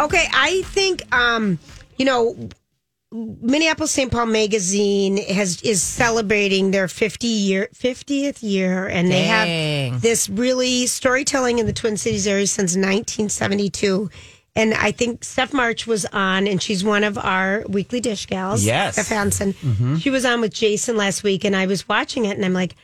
Okay, I think um, you know, Minneapolis St. Paul Magazine has is celebrating their 50 year 50th year and they Dang. have this really storytelling in the Twin Cities area since 1972. And I think Steph March was on, and she's one of our weekly dish gals. Yes. Steph Hansen. She was on with Jason last week, and I was watching it, and I'm like,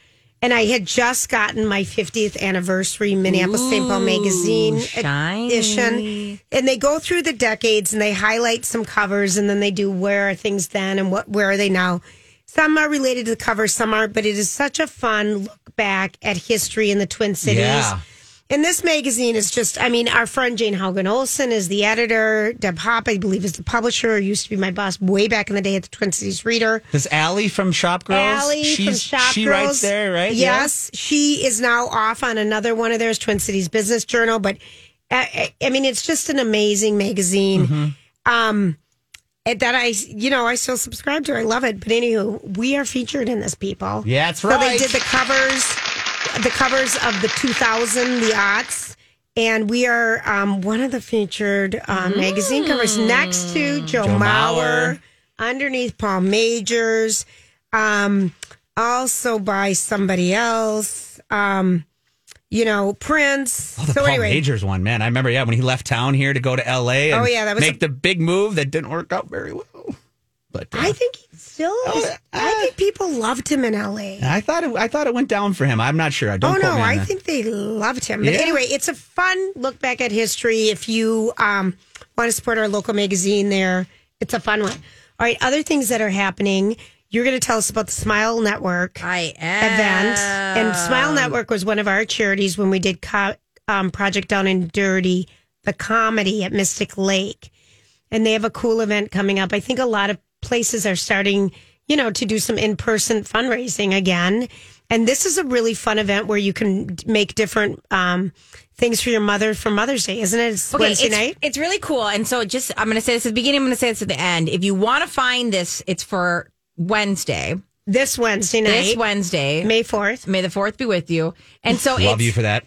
and I had just gotten my 50th anniversary Minneapolis St. Paul Magazine shiny. edition. And they go through the decades and they highlight some covers and then they do where are things then and what where are they now. Some are related to the cover, some aren't, but it is such a fun look back at history in the Twin Cities. Yeah. And this magazine is just, I mean, our friend Jane Haugen Olson is the editor. Deb Hopp, I believe, is the publisher, used to be my boss way back in the day at the Twin Cities Reader. This Allie from Shop Girls, Allie from Shop she Girls. writes there, right? Yeah. Yes, she is now off on another one of theirs, Twin Cities Business Journal. But uh, I, I mean, it's just an amazing magazine. Mm-hmm. Um, that I, you know, I still subscribe to. I love it. But anywho, we are featured in this, people. Yeah, that's right. So they did the covers, the covers of the 2000, the aughts. And we are um, one of the featured um, magazine covers next to Joe, Joe Mauer, Mauer. underneath Paul Magers, um, also by somebody else, um, you know, Prince. Oh, the so Paul anyway, Magers one, man. I remember, yeah, when he left town here to go to L.A. and Oh, yeah, that was make a- the big move that didn't work out very well. But uh, I think he still is. Oh, I uh, think people loved him in L.A. I thought it, I thought it went down for him. I'm not sure. I don't. Oh no, me on I that. think they loved him. But Yeah. anyway, it's a fun look back at history. If you um, want to support our local magazine, there, it's a fun one. All right, other things that are happening. You're going to tell us about the Smile Network I am. event, and Smile Network was one of our charities when we did co- um, Project Down and Dirty, the comedy at Mystic Lake, and they have a cool event coming up. I think a lot of places are starting, you know, to do some in person fundraising again. And this is a really fun event where you can make different um, things for your mother for Mother's Day, isn't it? It's Wednesday it's, night. It's really cool. And so just, I'm going to say this at the beginning, I'm going to say this at the end. If you want to find this, it's for Wednesday, This Wednesday night, this Wednesday. May 4th. May the 4th be with you. And so Love it's you for that.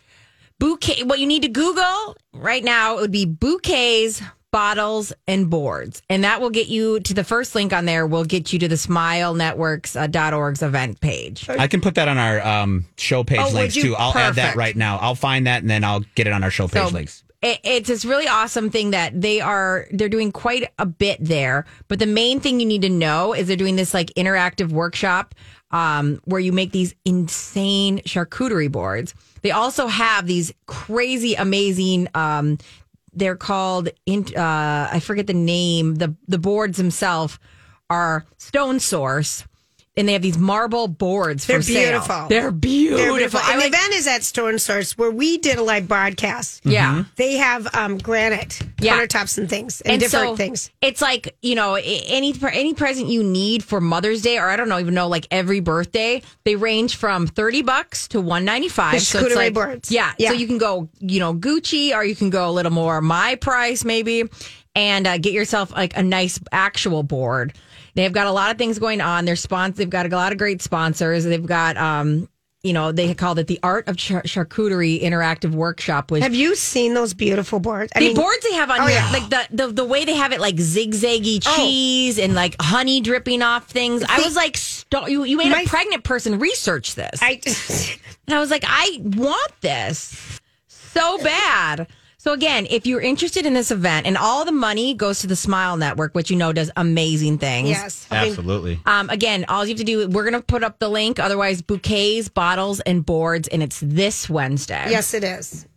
bouquet. What you need to Google right now it would be bouquets, bottles, and boards. And that will get you to the first link on there, will get you to the smilenetworks.org's event page. I can put that on our um, show page Oh, links too. I'll add that right now. I'll find that and then I'll get it on our show page So links. it's this really awesome thing that they are they're doing quite a bit there. But the main thing you need to know is they're doing this like interactive workshop um, where you make these insane charcuterie boards. They also have these crazy, amazing. Um, they're called in, uh, I forget the name. the The boards themselves are Stone Source. And they have these marble boards They're for sale. beautiful. They're beautiful. They're beautiful. I And the like- event is at Stone Source where we did a live broadcast. Yeah. They have um, granite Yeah. countertops and things and, different things. It's like you know any any present you need for Mother's Day, or I don't know even know like every birthday. They range from thirty bucks to one ninety five. So it's like boards. yeah, Yeah. So you can go you know Gucci, or you can go a little more my price maybe, and uh, get yourself like a nice actual board. They've got a lot of things going on. They're sponsor. They've got a lot of great sponsors. They've got um. You know, they called it the Art of Char- Charcuterie Interactive Workshop, which Have you seen those beautiful boards? I the boards they have on oh, here, yeah. like the, the the way they have it, like zigzaggy Oh. cheese and like honey dripping off things. I was like, st- you you made My- a pregnant person research this, I, and I was like, I want this so bad. So again, if you're interested in this event, and all the money goes to the Smile Network, which you know does amazing things. yes. I mean, Absolutely. Um, again, all you have to do, we're going to put up the link. Otherwise, bouquets, bottles, and boards, and it's this Wednesday. yes, it is.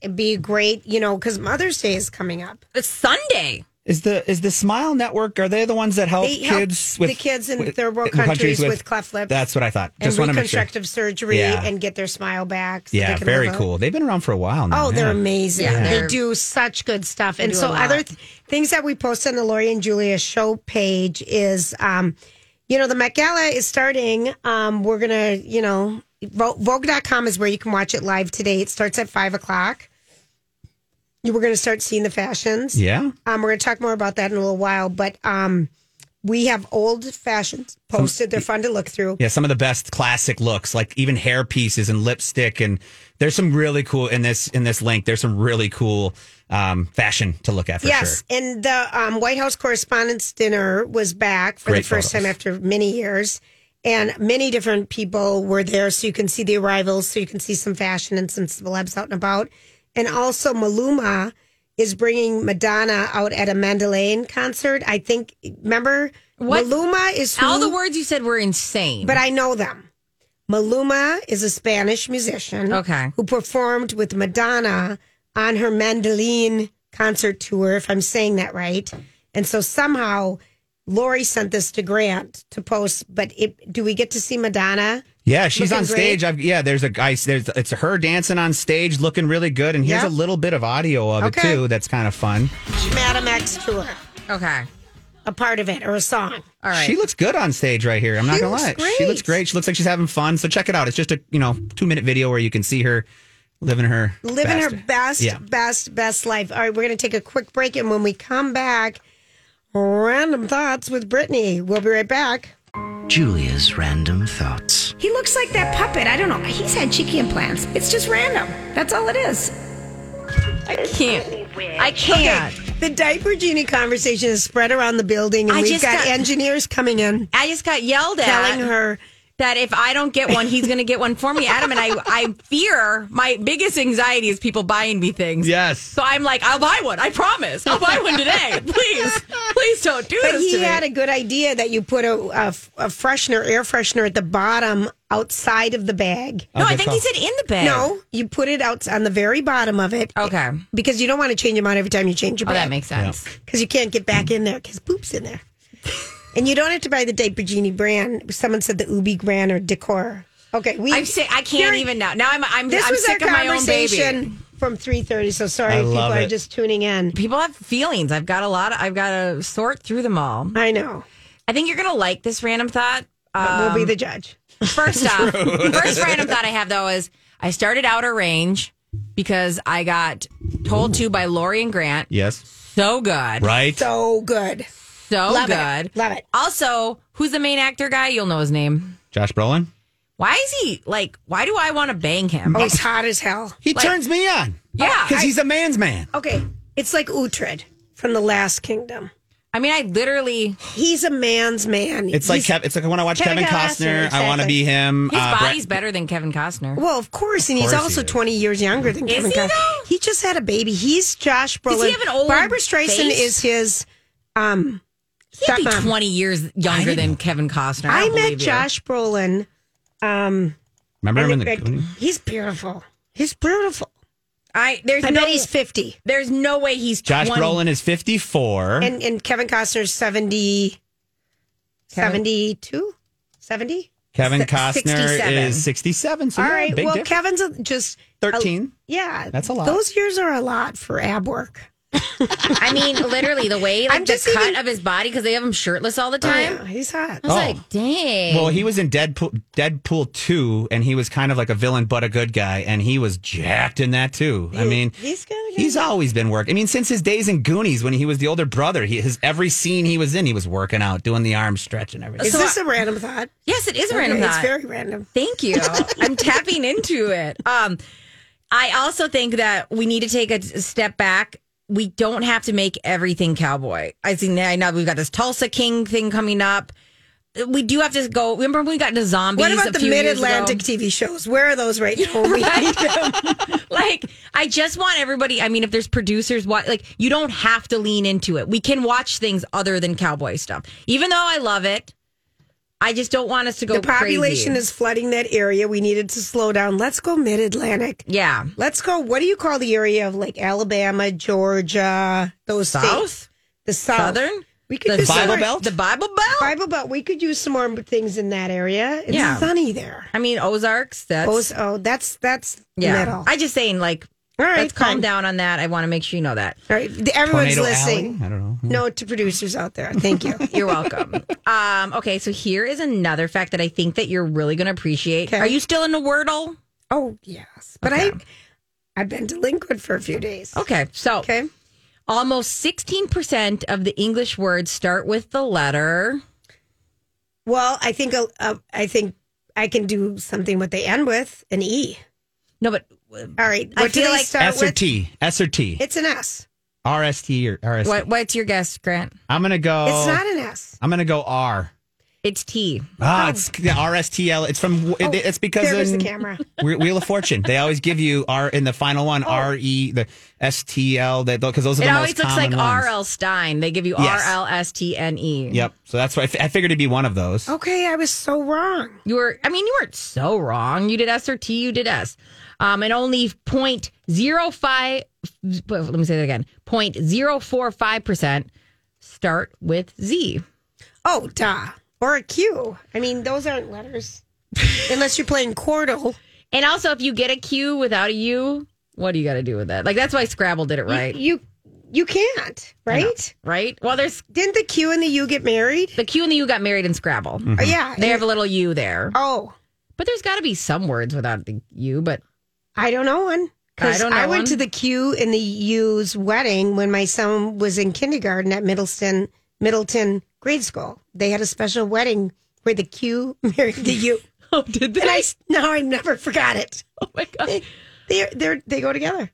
It'd be great, you know, because Mother's Day is coming up. it's Sunday. Is the is the Smile Network? Are they the ones that help They help kids the kids in with- third world in countries with cleft lip That's what I thought. and Just want to make sure. reconstructive surgery Yeah. and get their smile back. so Yeah, very cool. They've been around for a while now. Oh, they're yeah. amazing. Yeah, they they're- do such good stuff. And so other th- things that we post on the Lori and Julia show page is, um, you know, the Met Gala is starting. Um, we're going to, you know, Vo- Vogue.com is where you can watch it live today. It starts at five o'clock. We're going to start seeing the fashions. Yeah. Um, we're going to talk more about that in a little while, but um, we have old fashions posted. They're fun to look through. Yeah, some of the best classic looks, like even hair pieces and lipstick, and there's some really cool in this in this link. There's some really cool um, fashion to look at for yes, sure. and the um, White House Correspondents' Dinner was back for Great the first photos. time after many years, and many different people were there, so you can see the arrivals, so you can see some fashion and some celebs out and about, and also Maluma is bringing Madonna out at a Mandalay concert. I think. Remember, What? Maluma is who, All the words you said were insane. but I know them. Maluma is a Spanish musician. Okay. Who performed with Madonna on her Mandolin concert tour, if I'm saying that right. And so somehow Lori sent this to Grant to post, but it, do we get to see Madonna? Yeah, she's Looking on stage. great. I've, yeah, there's a guy. There's it's her dancing on stage, looking really good. And here's Yeah. a little bit of audio of Okay. it too. That's kind of fun. Madame X tour, okay. a part of it or a song. All right. She looks good on stage right here. I'm not gonna lie. great. She looks great. She looks like she's having fun. So check it out. It's just a you know two minute video where you can see her living her Living her best. best, Yeah. best, best life. All right, we're going to take a quick break. And when we come back, random thoughts with Brittany. We'll be right back. Julia's random thoughts. He looks like that puppet. I don't know. He's had cheeky implants. It's just random. That's all it is. I can't. I can't. Okay. The diaper genie conversation is spread around the building, and I we've just got, got- engineers coming in I just got yelled at. telling her. That if I don't get one, he's going to get one for me, Adam. And I, I fear my biggest anxiety is people buying me things. Yes. So I'm like, I'll buy one. I promise. I'll buy one today. Please, please don't do But this he to me. had a good idea that you put a, a, a freshener, air freshener at the bottom outside of the bag. no, I think he said in the bag. No, you put it out on the very bottom of it. Okay. Because you don't want to change them out every time you change your Oh, bag. that makes sense. because you can't get back in there because poop's in there. And you don't have to buy the Diaper Genie brand. Someone said the Ubbi brand or Decor. Okay, we. I'm sick. I can't even now. Now I'm, I'm, This I'm was sick our of my own baby. conversation from three thirty. So sorry I if people love are it. just tuning in. People have feelings. I've got a lot. Of, I've got to sort through them all. I know. I think you're going to like this random thought. But we'll Um, be the judge. First off, first random thought I have though is I started outer range because I got told to by Lori and Grant. Yes. So good. Right. So good. So Love good. it. Love it. Also, who's the main actor guy? You'll know his name. Josh Brolin. Why is he like, why do I want to bang him? Oh, he's hot as hell. He Like- turns me on. Yeah, because he's a man's man. Okay, it's like Uhtred from the Last Kingdom. I mean, I literally, He's a man's man. It's like He's- Kev, it's like when I watch Kevin Kevin, Costner, Costner. I want to be him. his Uh, Brett- body's better than Kevin Costner. Well, of course, and he's course also he 20 years younger than Is Kevin he, Costner. though? He just had a baby. He's Josh Brolin. Does he have an old Barbra Streisand face? is his um He'd be 20 years younger than Kevin Costner. I, I met believe you. Josh Brolin. Um, Remember him in the like, Goonies? he's beautiful. He's beautiful. I there's I no bet he's 50. there's no way he's Josh 20. Brolin is 54. And and Kevin Costner's 70 Kevin- 72? 70? Kevin Si- Costner 67. is 67. So All yeah, right. big Well, difference. Kevin's just 13. yeah. That's a lot. Those years are a lot for ab work. I mean, literally the way like I'm the just cut even- of his body because they have him shirtless all the time. Yeah, he's hot. I was Oh. like, dang. Well, he was in Deadpool, Deadpool 2, and he was kind of like a villain but a good guy, and he was jacked in that too. I mean, he's got good he's always been working. I mean, since his days in Goonies when he was the older brother, he, his every scene he was in, he was working out, doing the arm stretch and everything. Is So this I- a random thought? yes, it is a random Okay, thought. It's very random. Thank you. I'm tapping into it. Um, I also think that we need to take a step back. We don't have to make everything cowboy. I think I know we've got this Tulsa King thing coming up. We do have to go. Remember when we got into zombies? What about the Mid Atlantic TV shows? Where are those right now? Them. like I just want everybody. I mean, if there's producers, what like you don't have to lean into it. We can watch things other than cowboy stuff. Even though I love it, I just don't want us to go. The population crazy. is flooding that area. We needed to slow down. Let's go Mid Atlantic. yeah Let's go. What do you call the area of like Alabama, Georgia, those states? south The South. southern. We could the use some Bible more- Belt? The Bible Belt. Bible Belt. We could use some more things in that area. It's Yeah. sunny there. I mean Ozarks. That's Oh, oh, that's that's yeah. middle. I just saying like. All right, let's calm fine. down on that. I want to make sure you know that. All right, everyone's Tornado listening. Alley? I don't know. No to producers out there. Thank you. You're welcome. um, okay, so here is another fact that I think that you're really going to appreciate. Okay. Are you still in the Wordle? oh yes, but Okay. I I've been delinquent for a few days. Okay, so Okay. Almost 16% of the English words start with the letter. Well, I think uh, I think I can do something what they end with an E. No, but All right. I What do feel like start S or with? T. S or T. It's an S. RST or RST. what, what's your guess, Grant? I'm gonna go. It's not an S. I'm gonna go R. It's T. Ah, it's the RSTL. It's from. it- it's because Oh, there goes in the camera. Wheel Wheel of Fortune, they always give you R in the final one. R E the STL. Because those are It the always most looks like. R.L. Stine. They give you Yes. R-L-S-T-N-E. Yep. So that's why I, figured it'd be one of those. Okay, I was so wrong. You were, I mean, you weren't so wrong. You did S or T, you did S. Um, and only 0.05, well, let me say that again 0.045% start with Z. Oh, duh. Or a Q. I mean, those aren't letters. Unless you're playing Quordle. And also, if you get a Q without a U, what do you got to do with that? Like, that's why Scrabble did it right. You you can't, right? right? Well, there's Didn't the Q and the U get married? the Q and the U got married in Scrabble. Mm-hmm. Oh, yeah. They have a little U there. oh, But there's got to be some words without the U, but I don't know one. Because I don't I, went one. to the Q and the U's wedding when my son was in kindergarten at Middleton Middleton grade school. They had a special wedding where the Q married the U. oh, did they? And I no, I never forgot it. oh my God. They they they go together.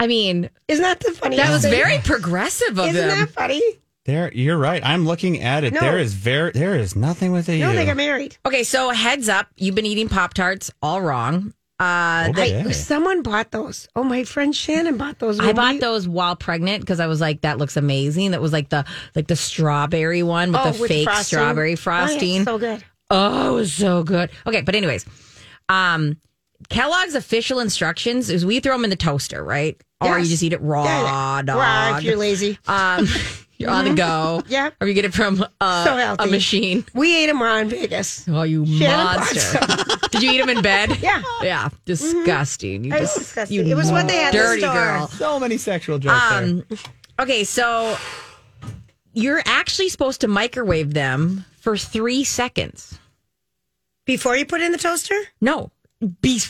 I mean, Isn't that the funny? that was very progressive of them. Isn't that funny? There, you're right. I'm looking at it. No. There is very, there is nothing with a No, U. they got married. Okay, so heads up, you've been eating Pop Tarts all wrong. Uh, Okay. I, someone bought those. Oh, my friend Shannon bought those. I bought we- those while pregnant because I was like, that looks amazing. That was like the like the strawberry one with Oh, the with fake frosting. strawberry Oh, yeah, frosting. so good. Oh, it was so good. Okay, but anyways, um, Kellogg's official instructions is we throw them in the toaster, right? Or you just eat it raw, Yeah, yeah. dog. Raw if you're lazy. um, you're on the go. Yeah. Or you get it from uh, So a machine. We ate them raw in Vegas. Oh, you Shannon monster! Did you eat them in bed? Yeah. Yeah, disgusting. You It was just- disgusting. you It was what they had in the dirty store. girl. so many sexual jokes Um, okay, so you're actually supposed to microwave them for three seconds. Before you put it in the toaster? No, be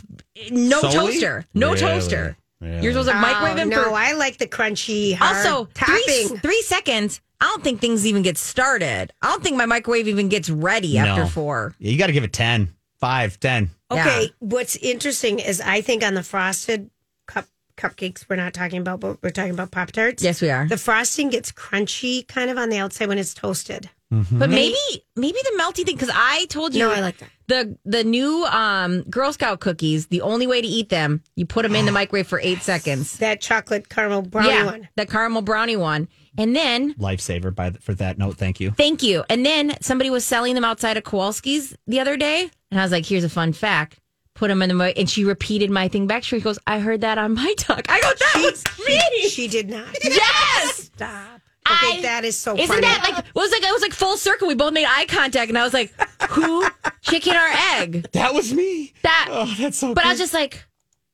no Solely? toaster, no Really? toaster. Really? You're supposed to microwave Oh, them no, for I like the crunchy, hard also topping. three three seconds. I don't think things even get started. I don't think my microwave even gets ready after four. Yeah, you got to give it 10, 5, 10. Okay, Yeah. what's interesting is I think on the frosted cup cupcakes we're not talking about, but we're talking about Pop Tarts. Yes, we are. The frosting gets crunchy kind of on the outside when it's toasted. Mm-hmm. But maybe maybe the melty thing because I told you No, I like that. The the new um, Girl Scout cookies. The only way to eat them, you put them in the microwave for eight seconds. That chocolate caramel brownie yeah, one. the caramel brownie one, and then Lifesaver by th- for that note. Thank you. thank you. And then somebody was selling them outside of Kowalski's the other day, and I was like, "Here's a fun fact." Put them in the mic, and she repeated my thing back. She goes, "I heard that on my talk." I go, "That was me." She did not. yes. Stop. Okay, I- that is so Isn't funny. that like it was like it was like full circle? We both made eye contact, and I was like, "Who chicken or egg?" That was me. That. Oh, that's so but I was just like,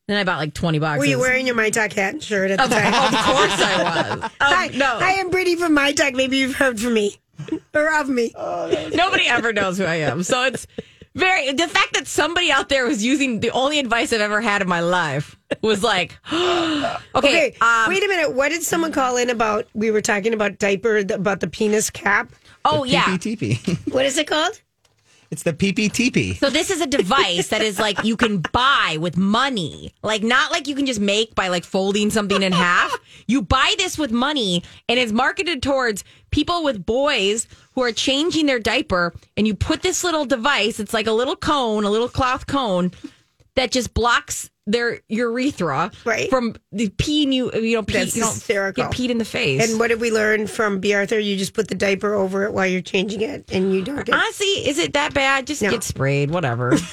then I bought like twenty boxes. Were you wearing your My Talk hat and shirt at the Of, time? of course I was. Hi, Um, no, I am Brittany from My Talk. Maybe you've heard from me or of me. nobody ever knows who I am. So it's very the fact that somebody out there was using the only advice I've ever had in my life was like, okay, Okay, um, wait a minute. What did someone call in about? We were talking about diaper, about the penis cap. oh yeah. PPTP. What is it called? It's the PPTP. So this is a device that is like you can buy with money. Like not like you can just make by like folding something in half. You buy this with money and it's marketed towards people with boys who are changing their diaper and you put this little device, it's like a little cone, a little cloth cone that just blocks their urethra Right. from the peeing you you know pee, That's you don't hysterical. get peed in the face. And what did we learn from B. Arthur? You just put the diaper over it while you're changing it, and you don't get. Honestly, is it that bad? Just No. get sprayed, whatever.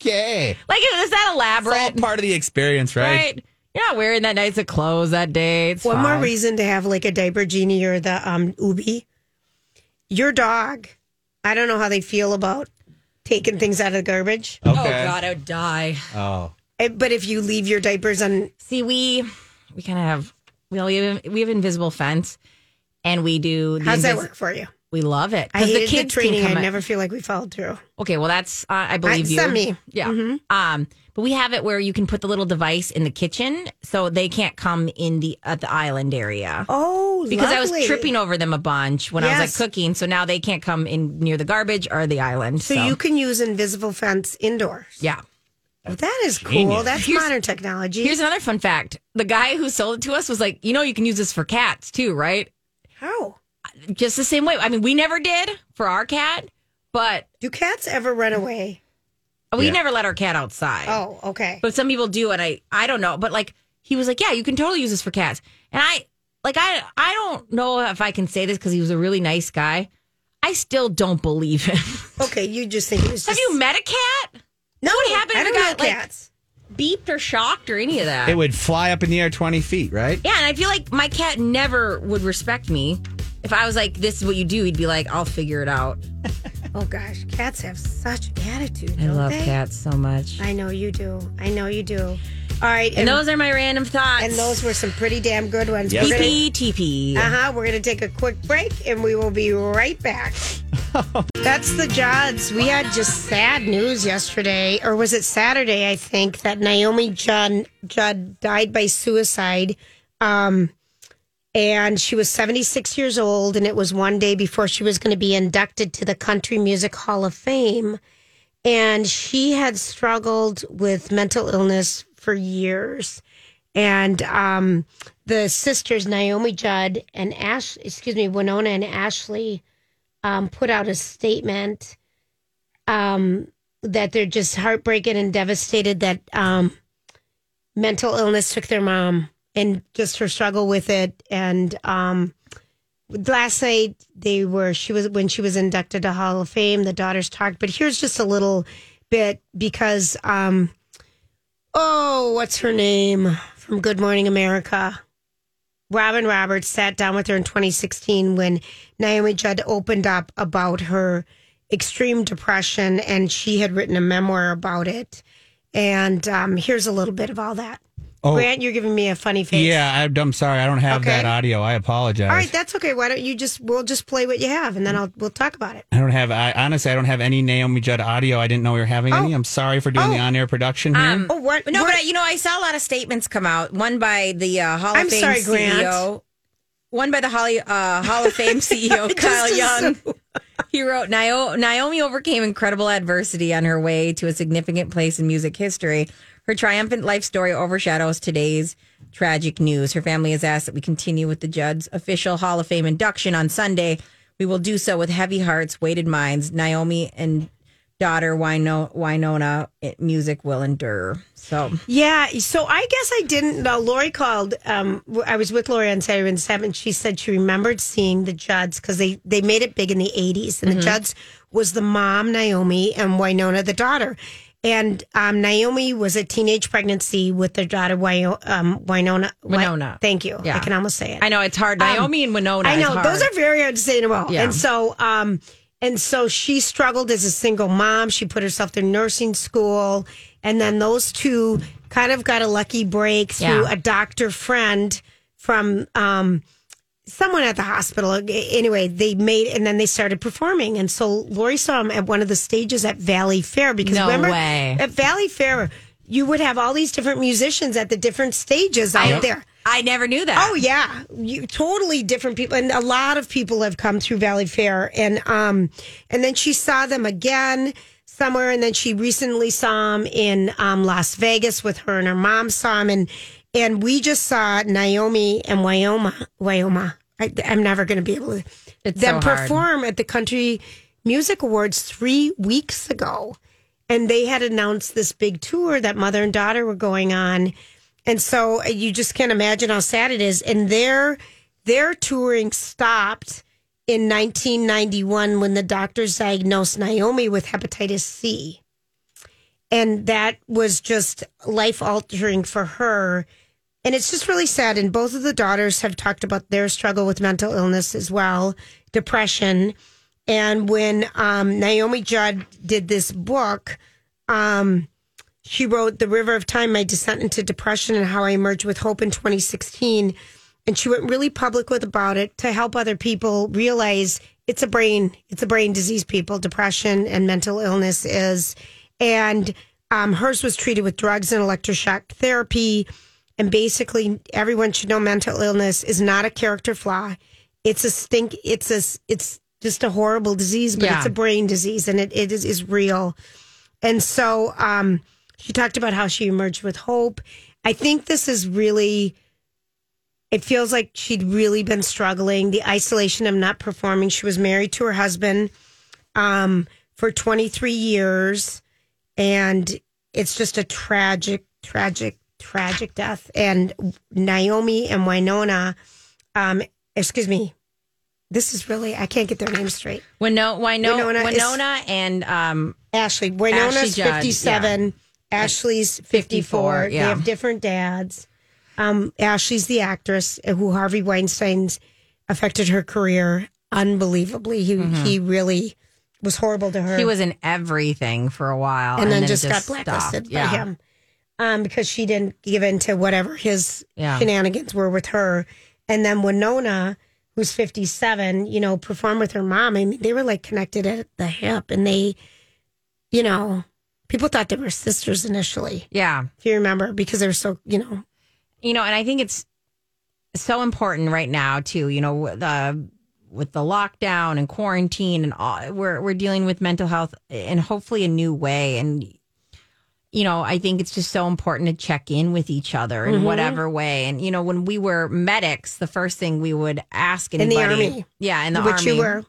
Okay. Like, is that It's all elaborate? part of the experience, right? right? You're not wearing that nice of clothes that day. It's One more reason to have like a diaper genie or the um Ubbi. Your dog, I don't know how they feel about taking things out of the garbage, Oh God, I would die. Oh. Eh, but if you leave your diapers on, See, we we kind of have well, we have we have invisible fence, and we do. The how's that invis- work for you? We love it. I 'Cause hated the, can training. I come- never feel like we followed through. Okay, well that's uh, I believe I- you. send me. Yeah. Mm-hmm. Um, but we have it where you can put the little device in the kitchen, so they can't come in the at the island area. Oh, because I was tripping over them a bunch when I was like cooking, so now they can't come in near the garbage or the island. So So, you can use invisible fence indoors. yeah. Well, that is cool. That's Here's- modern technology. Here's another fun fact: the guy who sold it to us was like, you know, you can use this for cats too, right? How Just the same way. I mean, we never did for our cat, but do cats ever run away? We Yeah. never let our cat outside. Oh, okay. but some people do and i i don't know but like he was like yeah you can totally use this for cats and i like i i don't know if i can say this because he was a really nice guy i still don't believe him Okay, you just think it was. have you met a cat No, what happened I if it don't got, know like- cats. beeped or shocked or any of that It would fly up in the air 20 feet, right? yeah and i feel like my cat never would respect me if i was like this is what you do he'd be like i'll figure it out Oh gosh, cats have such attitude. i don't love they? cats so much I know you do. I know you do. All right, and those are my random thoughts and those were some pretty damn good ones. Yes. TP TP. Uh huh. We're going to take a quick break and we will be right back. That's the Judds. We had just sad news yesterday, or was it Saturday? I think that Naomi Judd, Judd died by suicide. Um, and she was 76 years old, and it was one day before she was going to be inducted to the Country Music Hall of Fame. And she had struggled with mental illness for years. And um, the sisters, Naomi Judd and Ash, excuse me, Winona and Ashley, um, put out a statement um, that they're just heartbroken and devastated that um, mental illness took their mom and just her struggle with it. And um, last night they were she was when she was inducted to Hall of Fame. The daughters talked, but here's just a little bit because um, oh, what's her name from Good Morning America? Robin Roberts sat down with her in 2016 when Naomi Judd opened up about her extreme depression, and she had written a memoir about it. And um, here's a little bit of all that. Oh. Grant, you're giving me a funny face. Yeah, I, I'm sorry. I don't have Okay. that audio. I apologize. All right, that's okay. Why don't you just we'll just play what you have, and then I'll we'll talk about it. I don't have. I honestly, I don't have any Naomi Judd audio. I didn't know we were having any. I'm sorry for doing the Oh. on-air production here. Oh, what? No, what- but you know, I saw a lot of statements come out. One by the uh, Hall of I'm Fame sorry, Grant. CEO. One by the Holly, uh, Hall of Fame CEO Kyle Young. He wrote, "Nio- Naomi overcame incredible adversity on her way to a significant place in music history. Her triumphant life story overshadows today's tragic news. Her family has asked that we continue with the Judd's official Hall of Fame induction on Sunday. We will do so with heavy hearts, weighted minds. Naomi and daughter Wino- Winona, it, music will endure. So Yeah, so I guess I didn't know. Lori called. Um, I was with Lori on Saturday and Seven. She said she remembered seeing the Judds because they they made it big in the '80s, and the Judds was the mom Naomi and Winona the daughter. And um, Naomi was a teenage pregnancy with their daughter Wino, um, Winona. Wi- Winona. thank you. Yeah. I can almost say it. I know it's hard. Naomi and Winona. I know those are very hard to say in a row. Yeah. And so, um, and so she struggled as a single mom. She put herself through nursing school, and then those two kind of got a lucky break through Yeah. a doctor friend from um, someone at the hospital. Anyway, they made and then they started performing, and so Lori saw him at one of the stages at Valleyfair because No remember way. at Valleyfair. You would have all these different musicians at the different stages out there. I never knew that. Oh yeah, you totally different people, and a lot of people have come through Valleyfair, and um, and then she saw them again somewhere, and then she recently saw them in um, Las Vegas with her and her mom saw him, and and we just saw Naomi and Wyoma, Wyoma. I, I'm never going to be able to It's them so perform at the Country Music Awards three weeks ago, and they had announced this big tour that mother and daughter were going on. And so uh, you just can't imagine how sad it is. And their their touring stopped in 1991 when the doctors diagnosed Naomi with hepatitis C. And that was just life altering for her. And it's just really sad. And both of the daughters have talked about their struggle with mental illness as well, depression. And when um, Naomi Judd did this book, um, she wrote The River of Time, My Descent into Depression and How I Emerged with Hope in 2016. And she went really public with about it to help other people realize it's a brain it's a brain disease. People, depression and mental illness is, and um, hers was treated with drugs and electroshock therapy. And basically, everyone should know mental illness is not a character flaw. It's a stink. It's a. It's just a horrible disease, but Yeah. it's a brain disease, and it, it is, is real. And so um, she talked about how she emerged with hope. I think this is really, it feels like she'd really been struggling. The isolation of not performing. She was married to her husband um, for 23 years, and it's just a tragic, tragic, tragic death. And Naomi and Winona, um, excuse me, this is really, I can't get their names straight. Winona, Winona, Winona Winona, is- and um, Ashley. Winona's Ashley Judd, 57. Ashley's 54. 54, They have different dads. Um, Ashley's the actress who Harvey Weinstein's affected her career unbelievably. He he really was horrible to her. he was in everything for a while, and, then, it just, got stopped. blacklisted Yeah. by him. Um, because she didn't give in to whatever his Yeah. shenanigans were with her. And then Winona, who's 57, you know, performed with her mom. I mean, they were like connected at the hip and they, you know, people thought they were sisters initially, Yeah. if you remember, because they were so, you know, you know, and I think it's so important right now too. You know, the with the lockdown and quarantine and all, we're we're dealing with mental health in hopefully a new way. And you know, I think it's just so important to check in with each other Mm-hmm. in whatever way. And you know, when we were medics, the first thing we would ask in the Army. yeah, in the which army, you were.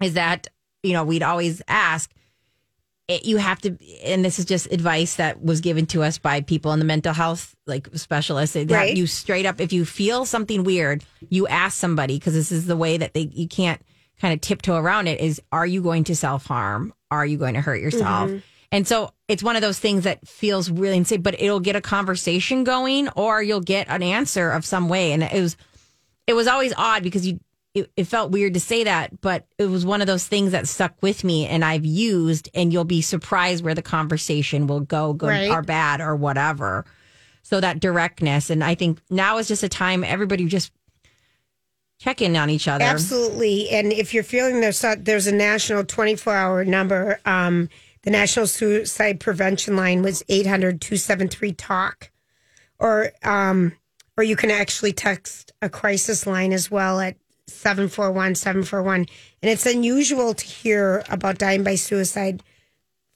is that you know we'd always ask it, you have to and this is just advice that was given to us by people in the mental health like specialists. They Right. you straight up if you feel something weird you ask somebody because this is the way that they you can't kind of tiptoe around it is are you going to self-harm? Are you going to hurt yourself? Mm-hmm. And so it's one of those things that feels really insane but it'll get a conversation going or you'll get an answer of some way. And it was it was always odd because you it, it felt weird to say that, but it was one of those things that stuck with me and I've used and you'll be surprised where the conversation will go, good Right. or bad or whatever. So that directness. And I think now is just a time everybody just check in on each other. Absolutely. And if you're feeling there's a, there's a national 24 hour number, um, the National Suicide Prevention Line was 800 273 TALK. Or, um, or you can actually text a crisis line as well at 741 741. And it's unusual to hear about dying by suicide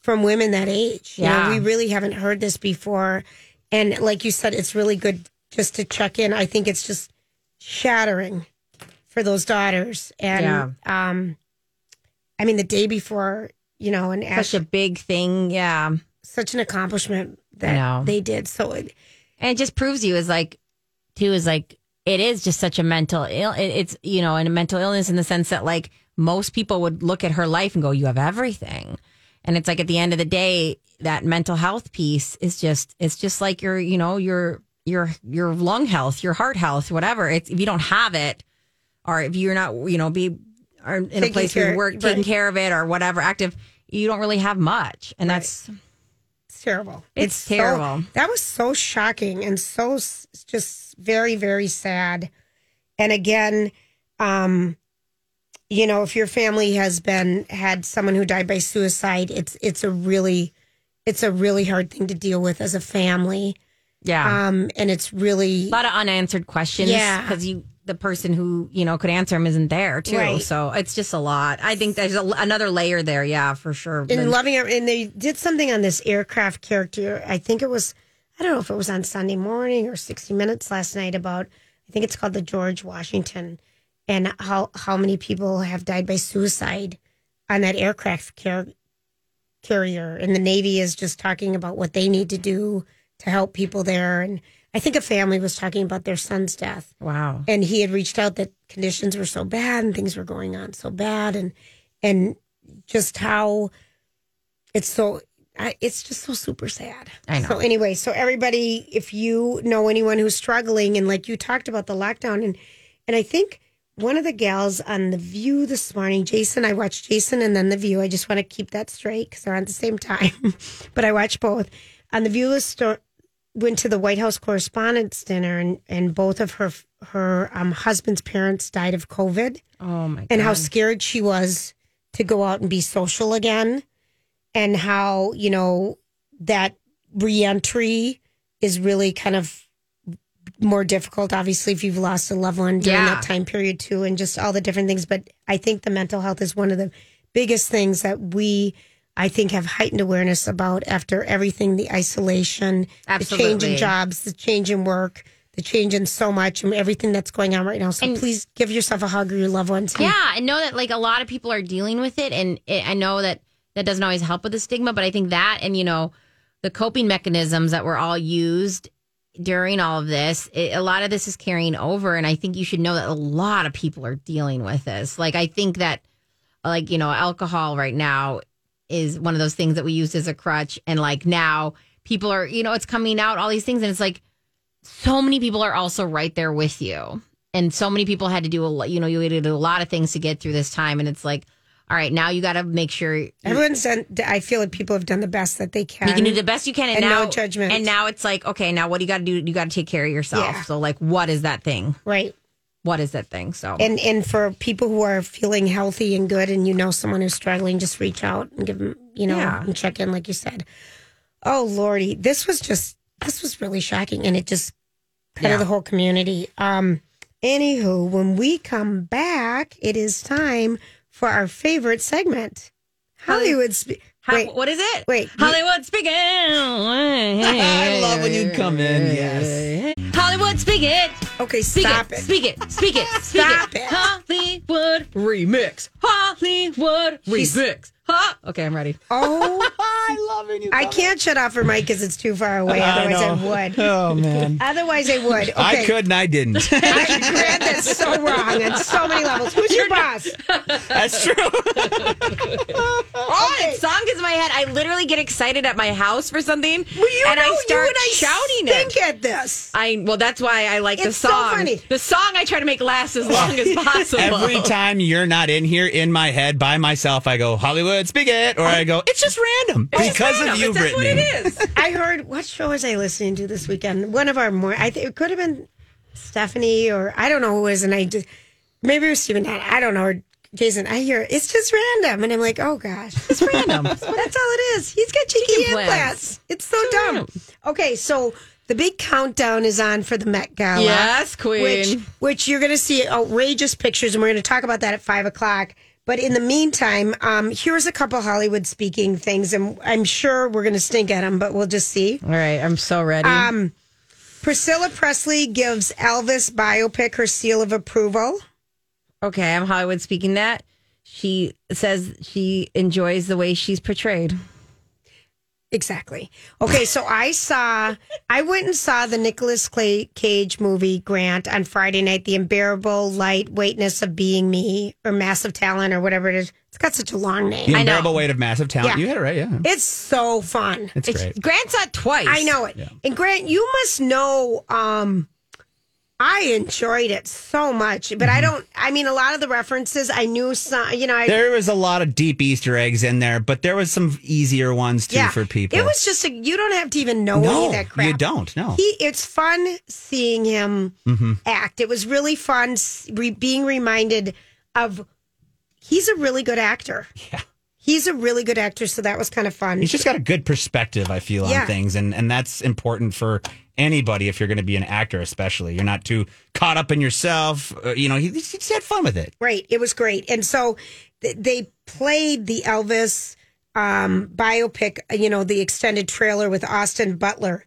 from women that age. You know, Yeah. we really haven't heard this before. And like you said, it's really good just to check in. I think it's just shattering for those daughters. And yeah. um, I mean, the day before, you know, and Ash, Such a big thing. Yeah. such an accomplishment that they did. So it, And it just proves you is like, too, is like, it is just such a mental ill. It's, you know, and a mental illness in the sense that like most people would look at her life and go, you have everything. And it's like at the end of the day, that mental health piece is just, it's just like your, you know, your, your, your lung health, your heart health, whatever. It's, if you don't have it or if you're not, you know, be are in a place where you work, taking right. care of it or whatever, active, you don't really have much. And that's, it's terrible. It's so- terrible. that was so shocking and so just very, very sad. And again, um, you know, if your family has been had someone who died by suicide, it's it's a really it's a really hard thing to deal with as a family. yeah. Um, and it's really a lot of unanswered questions Yeah. because you the person who you know could answer him isn't there too Right. so it's just a lot i think there's a, another layer there yeah for sure and Then- loving it. And they did something on this aircraft character. I think it was, I don't know if it was on Sunday morning or 60 Minutes last night about, I think it's called the George Washington and how, how many people have died by suicide on that aircraft car- carrier. And the Navy is just talking about what they need to do to help people there. And I think a family was talking about their son's death wow and he had reached out that conditions were so bad and things were going on so bad and and just how it's so I, it's just so super sad. I know. So anyway, so everybody, if you know anyone who's struggling, and like you talked about the lockdown, and and I think one of the gals on the View this morning, Jason, I watched Jason and then the View. I just want to keep that straight because they're on at the same time, but I watched both on the View this went to the White House Correspondents' Dinner, and and both of her her um, husband's parents died of COVID, Oh my and how scared she was to go out and be social again, and how you know that reentry is really kind of more difficult obviously if you've lost a loved one during Yeah. that time period too and just all the different things. But i think the mental health is one of the biggest things that we i think have heightened awareness about after everything the isolation the change in jobs the change in work the change in so much and everything that's going on right now. So please give yourself a hug or your loved ones. Yeah, and know that like a lot of people are dealing with it, and it, I know that that doesn't always help with the stigma, but I think that and you know the coping mechanisms that were all used during all of this, it, a lot of this is carrying over, and I think you should know that a lot of people are dealing with this. Like I think that like you know alcohol right now is one of those things that we used as a crutch, and like now people are you know it's coming out all these things, and it's like so many people are also right there with you. And so many people had to do a lot, you know, you had to do a lot of things to get through this time. And it's like, all right, now you got to make sure everyone's done i feel like people have done the best that they can You can do the best you can. And, And now, no judgment. And now it's like, okay, now what do you got to do? You got to take care of yourself. Yeah. So, like, what is that thing? right What is that thing? So, and and for people who are feeling healthy and good and you know someone who's struggling just reach out and give them you know Yeah. and check in like you said oh lordy this was just this was really shocking and it just kind Yeah. of the whole community um anywho when we come back it is time for our favorite segment hollywood spe- How- wait what is it? wait, Hollywood speaking. I love when you come in. Yes. Hollywood speak it. Okay Speak stop it, it, Speak it. Speak it. Speak Stop it. it. Hollywood remix. Hollywood remix. Huh? Okay, I'm ready. oh I love when you. i can't shut off her mic because it's too far away oh, otherwise i, would Oh man. otherwise i would okay I could and I didn't. I Grant, that's so wrong on so many levels. Who's your boss? That's true. Oh, that song is in my head. I literally get excited at my house for something, Well, you and know, I you start and I shouting stink it. Think at this. I well, that's why I like the It's so song. funny. The song I try to make last as long as possible. Every time you're not in here in my head by myself, I go Hollywood Spigot, or I go it's just random because of you, That's what Brittany. it is. I heard what show was I listening to this weekend? One of our more. I think it could have been Stephanie or I don't know who it was, and I just maybe it was Stephen. I don't know. Or Jason, I hear it's just random, and I'm like, oh gosh, it's random. That's all it is. He's got cheeky implants. implants. It's so dumb. Okay, so the big countdown is on for the Met Gala. Yes, queen. Which, which you're going to see outrageous pictures, and we're going to talk about that at five o'clock. But in the meantime, um, here's a couple Hollywood speaking things, and I'm sure we're going to stink at them, but we'll just see. All right, I'm so ready. Um, Priscilla Presley gives Elvis biopic her seal of approval. okay, I'm Hollywood speaking that. She says she enjoys the way she's portrayed. Exactly. Okay, so I saw, I went and saw the Nicolas Clay Cage movie Grant on Friday night, The Unbearable Lightweightness of Being Me, or Massive Talent, or whatever it is. It's got such a long name. The I know. unbearable weight of massive talent. Yeah. You hit it right. Yeah, It's so fun. it's, It's, great. Grant saw it twice. I know it. And Grant, you must know um I enjoyed it so much, but I don't I mean a lot of the references I knew some you know I There was a lot of deep Easter eggs in there, but there was some easier ones too yeah. for people. It was just a, you don't have to even know any of that crap. you don't. No, He it's fun seeing him Mm-hmm. act. It was really fun re, being reminded of he's a really good actor. Yeah. He's a really good actor, so that was kind of fun. He's just got a good perspective, I feel, Yeah. on things, and and that's important for anybody if you're going to be an actor, especially. You're not too caught up in yourself. Uh, you know, he, he just had fun with it. Right. It was great. And so th- they played the Elvis um, biopic, uh, you know, the extended trailer with Austin Butler.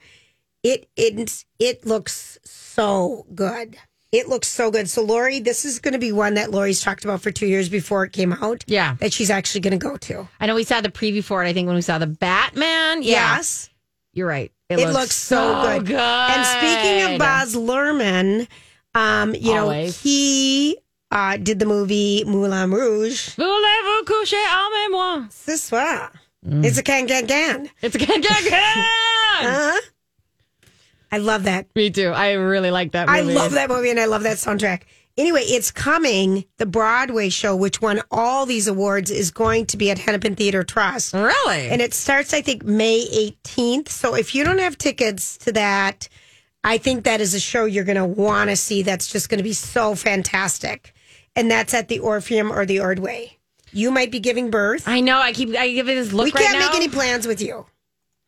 It it it looks so good. It looks so good. So Lori, this is going to be one that Lori's talked about for two years before it came out. Yeah. that she's actually going to go to. I know we saw the preview for it. I think when we saw the Batman. Yeah, Yes, You're right. it, looks, so, good. And speaking of Baz Luhrmann, um, you Always. know, he uh, did the movie Moulin Rouge. Voulez-vous coucher en moi? Ce soir. It's a can can can. It's a can can can. Uh-huh. I love that. Me too. I really like that movie. I love that movie and I love that soundtrack. anyway, it's coming. The Broadway show, which won all these awards, is going to be at Hennepin Theatre Trust. Really? And it starts, I think, May 18th. So if you don't have tickets to that, I think that is a show you're going to want to see. That's just going to be so fantastic. And that's at the Orpheum or the Ordway. You might be giving birth. I know. I keep. I give it this look. we right can't now. make any plans with you.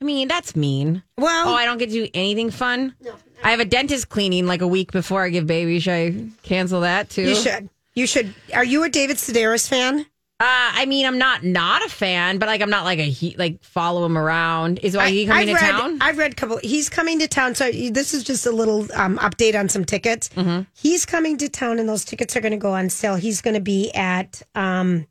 I mean, that's mean. Well, Oh, I don't get to do anything fun. No. I have a dentist cleaning like a week before I give baby. Should I cancel that too? you should. You should. Are you a David Sedaris fan? Uh, I mean, I'm not not a fan, but like I'm not like a he like follow him around. Is why he coming I've to read, town? I've read a couple. He's coming to town. So this is just a little um, update on some tickets. Mm-hmm. He's coming to town, and those tickets are going to go on sale. He's going to be at um,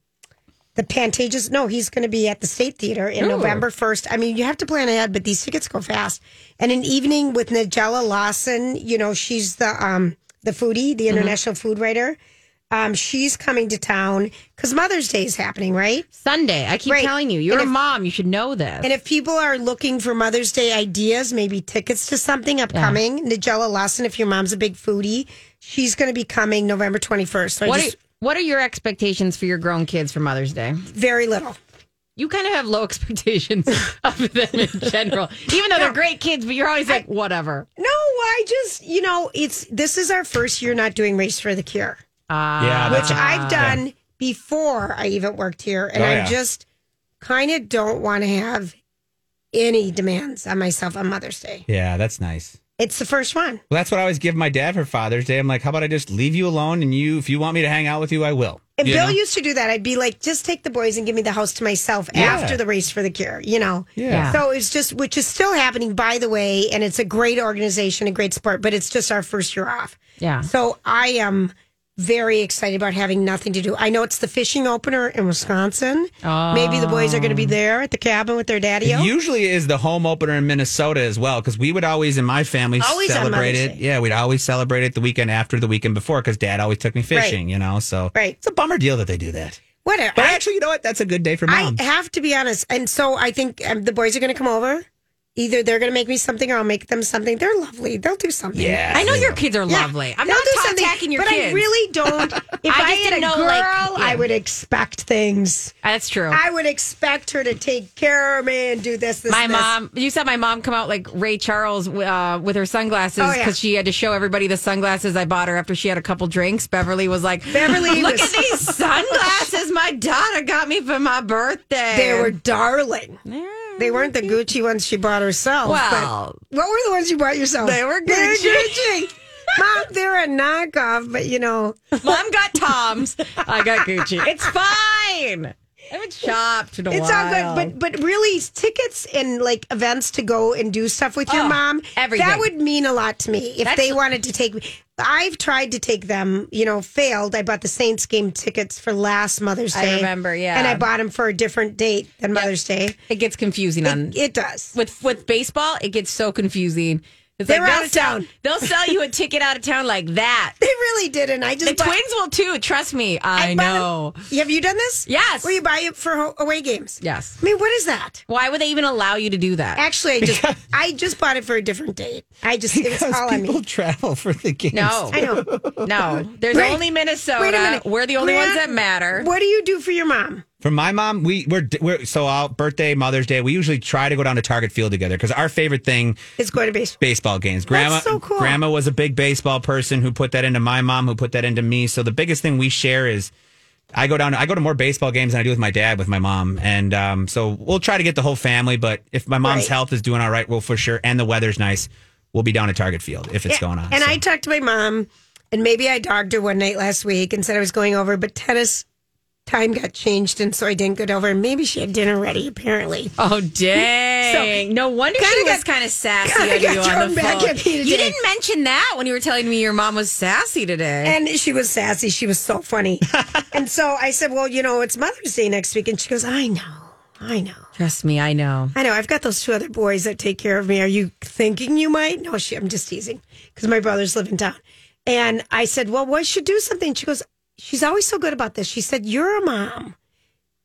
the Pantages. No, he's going to be at the State Theater in November first. I mean, you have to plan ahead, but these tickets go fast. And an evening with Nigella Lawson. You know, she's the um, the foodie, the Mm-hmm. international food writer. Um, she's coming to town because Mother's Day is happening, right? Sunday. I keep Right. telling you, you're And a mom. You should know this. And if people are looking for Mother's Day ideas, maybe tickets to something upcoming, Nigella Lawson, if your mom's a big foodie, she's going to be coming November 21st. So what just, are, what are your expectations for your grown kids for Mother's Day? very little. You kind of have low expectations of them in general, even though they're great kids. But you're always like, whatever. No, I just, you know, it's this is our first year not doing Race for the Cure, Uh, yeah, which that's I've done before I even worked here. And Oh, I yeah. just kind of don't want to have any demands on myself on Mother's Day. yeah, that's nice. It's the first one. Well, that's what I always give my dad for Father's Day. I'm like, how about I just leave you alone and you, if you want me to hang out with you, I will. And You Bill know? used to do that. I'd be like, just take the boys and give me the house to myself Yeah. after the race for the cure, you know? Yeah. So it's just, which is still happening, by the way, and it's a great organization, a great sport, but it's just our first year off. Yeah. So I am very excited about having nothing to do. I know it's the fishing opener in Wisconsin. Maybe the boys are going to be there at the cabin with their daddy. Usually is the home opener in Minnesota as well, because we would always, in my family, Always celebrate it. Yeah, we'd always celebrate it the weekend after the weekend before, because Dad always took me fishing. You know, so Right. it's a bummer deal that they do that. Whatever. But I- actually, you know what? That's a good day for mom. I have to be honest. And so I think um, the boys are going to come over. Either they're going to make me something or I'll make them something. They're lovely. They'll do something. yeah, I know they your kids are Yeah. lovely. I'm They'll not do ta- something, attacking your kids. but kids. I really don't. If I I, just had didn't a know, girl, like, I yeah. would expect things. That's true. I would expect her to take care of me and do this. this my this. mom, you saw my mom come out like Ray Charles uh, with her sunglasses Oh, because yeah. she had to show everybody the sunglasses I bought her after she had a couple drinks. Beverly was like, Beverly look was- at these sunglasses my daughter got me for my birthday. They were darling. They weren't the Gucci ones she bought herself. Well- but what were the ones you bought yourself? They were They were Gucci. Gucci. Mom, they're a knockoff, but you know, Mom got Tom's. I got Gucci. It's fine. I haven't shopped in a it's while. all good. But but really, tickets and like events to go and do stuff with your Oh, mom, everything. that would mean a lot to me if That's- they wanted to take me. I've tried to take them, you know, failed. I bought the Saints game tickets for last Mother's Day. I remember, yeah. and I bought them for a different date than Mother's Day. it gets confusing on It does. with with baseball. It gets so confusing. It's They're like out they'll of sell, town. they'll sell you a ticket out of town like that. They really didn't. I just The bought- twins will too. Trust me. I, bought know. them- Have you done this? Yes. Where you buy it for away games? Yes. I mean, what is that? Why would they even allow you to do that? Actually, I just I just bought it for a different date. I just it was Because all I people mean. travel for the games. No, I know. no. There's Wait, only Minnesota. Wait a minute. We're the only Grant, ones that matter. What do you do for your mom? For my mom, we we're, we're so our birthday, Mother's Day, we usually try to go down to Target Field together because our favorite thing is going to baseball. baseball games. Grandma, so cool. grandma was a big baseball person who put that into my mom, who put that into me. So the biggest thing we share is I go down, I go to more baseball games than I do with my dad, with my mom, and um, so we'll try to get the whole family. But if my mom's Right. health is doing all right, we'll for sure, and the weather's nice, we'll be down at Target Field if it's going on. And So- I talked to my mom, and maybe I dogged her one night last week and said I was going over, but tennis time got changed, and so I didn't get over. Maybe she had dinner ready, apparently. Oh dang! no wonder she Kinda was got- kind of sassy you on the phone. You didn't mention that when you were telling me your mom was sassy today. And she was sassy. She was so funny. and so I said, Well, you know, it's Mother's Day next week. And she goes, I know. I know. Trust me, I know. I know. I've got those two other boys that take care of me. Are you thinking you might? No, she, I'm just teasing because my brothers live in town. And I said, Well, we should do something. She goes, She's always so good about this. She said, You're a mom.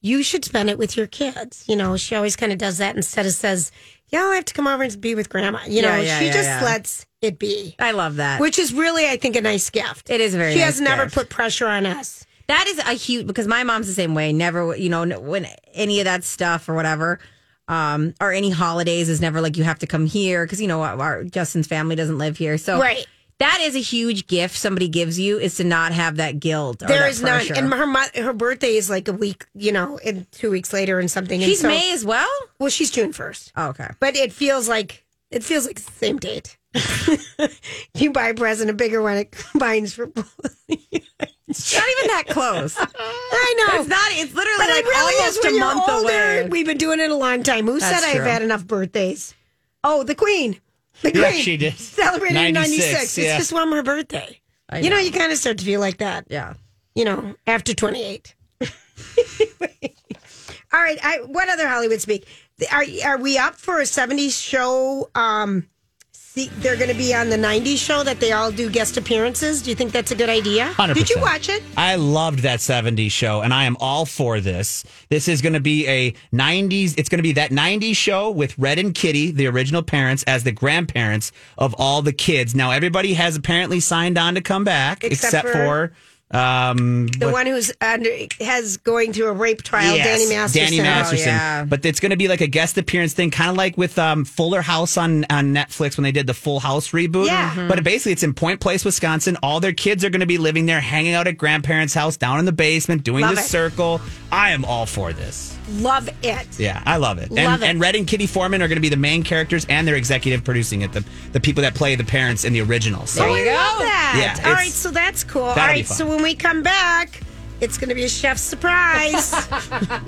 you should spend it with your kids. You know, she always kind of does that instead of says, yeah, I have to come over and be with grandma. You know, Yeah, yeah, she yeah, just lets it be, I love that. which is really, I think, a nice gift. It is very She nice has never put pressure on us. That is a huge because my mom's the same way. Never, you know, when any of that stuff or whatever, um, or any holidays is never like you have to come here because you know our Justin's family doesn't live here. So Right. That is a huge gift somebody gives you is to not have that guilt. Or There that is none. And her her birthday is like a week, you know, in two weeks later and something. And she's so- May as well. Well, she's June first, Oh, okay. but it feels like it feels like the same date. you buy a present, a bigger one, it combines for both. It's not even that close. I know. It's not. It's literally But like it really almost a month older. away. We've been doing it a long time. Who That's said I've had enough birthdays? Oh, the Queen. The Queen. Yeah, she did. Celebrated in 96, 96. yeah. It's just one more birthday. I You know, know. you kind of start to feel like that, Yeah. you know, after 28. All right. I, what other Hollywood speak? Are, are we up for a 70s show? Um, they're going to be on the 90s show that they all do guest appearances. Do you think that's a good idea? 100%. Did you watch it? I loved that 70s show, and I am all for this. This is going to be a 90s, it's going to be that 90s show with Red and Kitty, the original parents, as the grandparents of all the kids. Now, everybody has apparently signed on to come back, Except except, for- for. Um, The one who's under has going through a rape trial, Yes, Danny Masterson. Danny Masterson. Oh, yeah. But it's going to be like a guest appearance thing, kind of like with um, Fuller House on, on Netflix when they did the Full House reboot. Yeah. Mhm. But basically, it's in Point Place, Wisconsin. All their kids are going to be living there, hanging out at grandparents' house down in the basement, doing Love the it. circle. I am all for this. Love it. Yeah, I love it. Love and, it. and Red and Kitty Forman are going to be the main characters, and they're executive producing it. The the people that play the parents in the original. So There you I love go. that. Yeah, All it's- right, so that's cool. All right, be fun. so when we come back, it's going to be a chef's surprise.